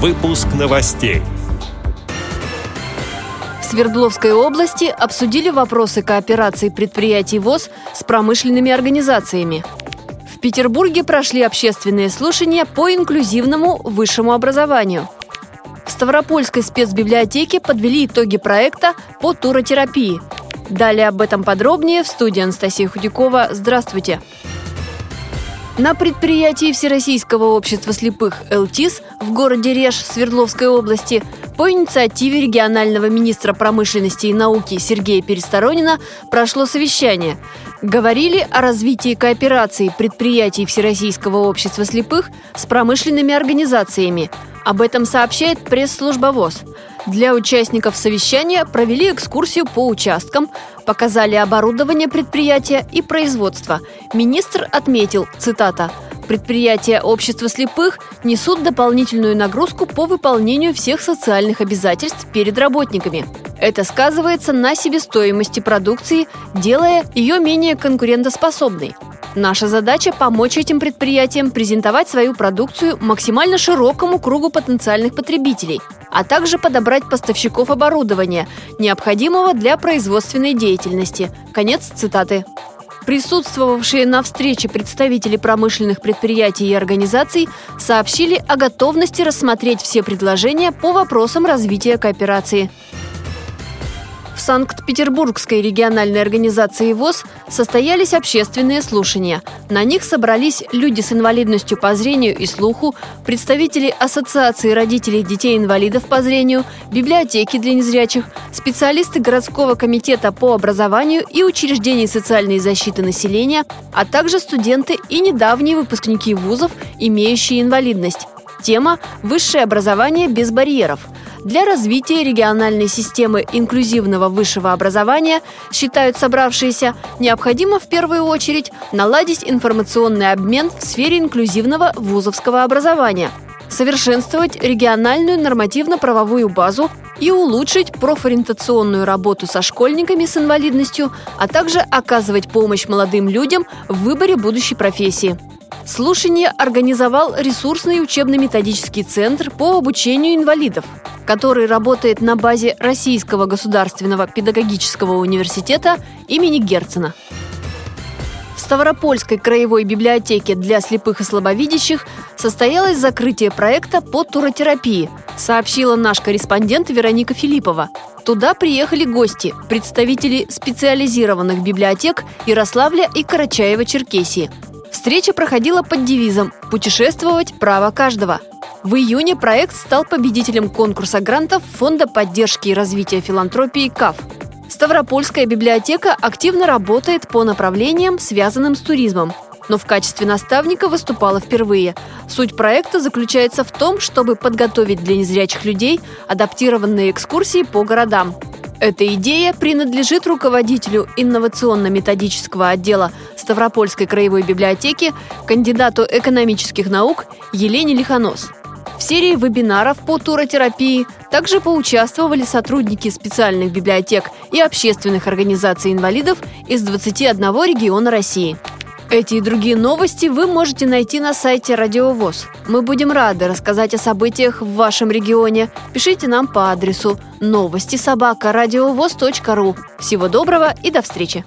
Выпуск новостей. В Свердловской области обсудили вопросы кооперации предприятий ВОЗ с промышленными организациями. В Петербурге прошли общественные слушания по инклюзивному высшему образованию. В Ставропольской спецбиблиотеке подвели итоги проекта по туротерапии. Далее об этом подробнее в студии Анастасия Худякова. Здравствуйте! На предприятии Всероссийского общества слепых «ЛТИС» в городе Реж Свердловской области по инициативе регионального министра промышленности и науки Сергея Пересторонина прошло совещание. Говорили о развитии кооперации предприятий Всероссийского общества слепых с промышленными организациями. Об этом сообщает пресс-служба ВОЗ. Для участников совещания провели экскурсию по участкам, показали оборудование предприятия и производства. Министр отметил, цитата, Предприятия общества слепых несут дополнительную нагрузку по выполнению всех социальных обязательств перед работниками. Это сказывается на себестоимости продукции, делая ее менее конкурентоспособной. Наша задача – помочь этим предприятиям презентовать свою продукцию максимально широкому кругу потенциальных потребителей, а также подобрать поставщиков оборудования, необходимого для производственной деятельности. Конец цитаты. Присутствовавшие на встрече представители промышленных предприятий и организаций сообщили о готовности рассмотреть все предложения по вопросам развития кооперации. В Санкт-Петербургской региональной организации ВОЗ состоялись общественные слушания. На них собрались люди с инвалидностью по зрению и слуху, представители Ассоциации родителей детей-инвалидов по зрению, библиотеки для незрячих, специалисты городского комитета по образованию и учреждений социальной защиты населения, а также студенты и недавние выпускники вузов, имеющие инвалидность. Тема «Высшее образование без барьеров». Для развития региональной системы инклюзивного высшего образования, считают собравшиеся, необходимо в первую очередь наладить информационный обмен в сфере инклюзивного вузовского образования, совершенствовать региональную нормативно-правовую базу и улучшить профориентационную работу со школьниками с инвалидностью, а также оказывать помощь молодым людям в выборе будущей профессии. Слушание организовал ресурсный учебно-методический центр по обучению инвалидов, который работает на базе Российского государственного педагогического университета имени Герцена. В Ставропольской краевой библиотеке для слепых и слабовидящих состоялось закрытие проекта по туротерапии, сообщила наш корреспондент Вероника Филиппова. Туда приехали гости, представители специализированных библиотек Ярославля и Карачаева-Черкесии – Встреча проходила под девизом «Путешествовать – право каждого». В июне проект стал победителем конкурса грантов Фонда поддержки и развития филантропии КАФ. Ставропольская библиотека активно работает по направлениям, связанным с туризмом, но в качестве наставника выступала впервые. Суть проекта заключается в том, чтобы подготовить для незрячих людей адаптированные экскурсии по городам – эта идея принадлежит руководителю инновационно-методического отдела Ставропольской краевой библиотеки, кандидату экономических наук Елене Лихонос. В серии вебинаров по туротерапии также поучаствовали сотрудники специальных библиотек и общественных организаций инвалидов из 21 региона России. Эти и другие новости вы можете найти на сайте Радиовоз. Мы будем рады рассказать о событиях в вашем регионе. Пишите нам по адресу новости собака ру. Всего доброго и до встречи!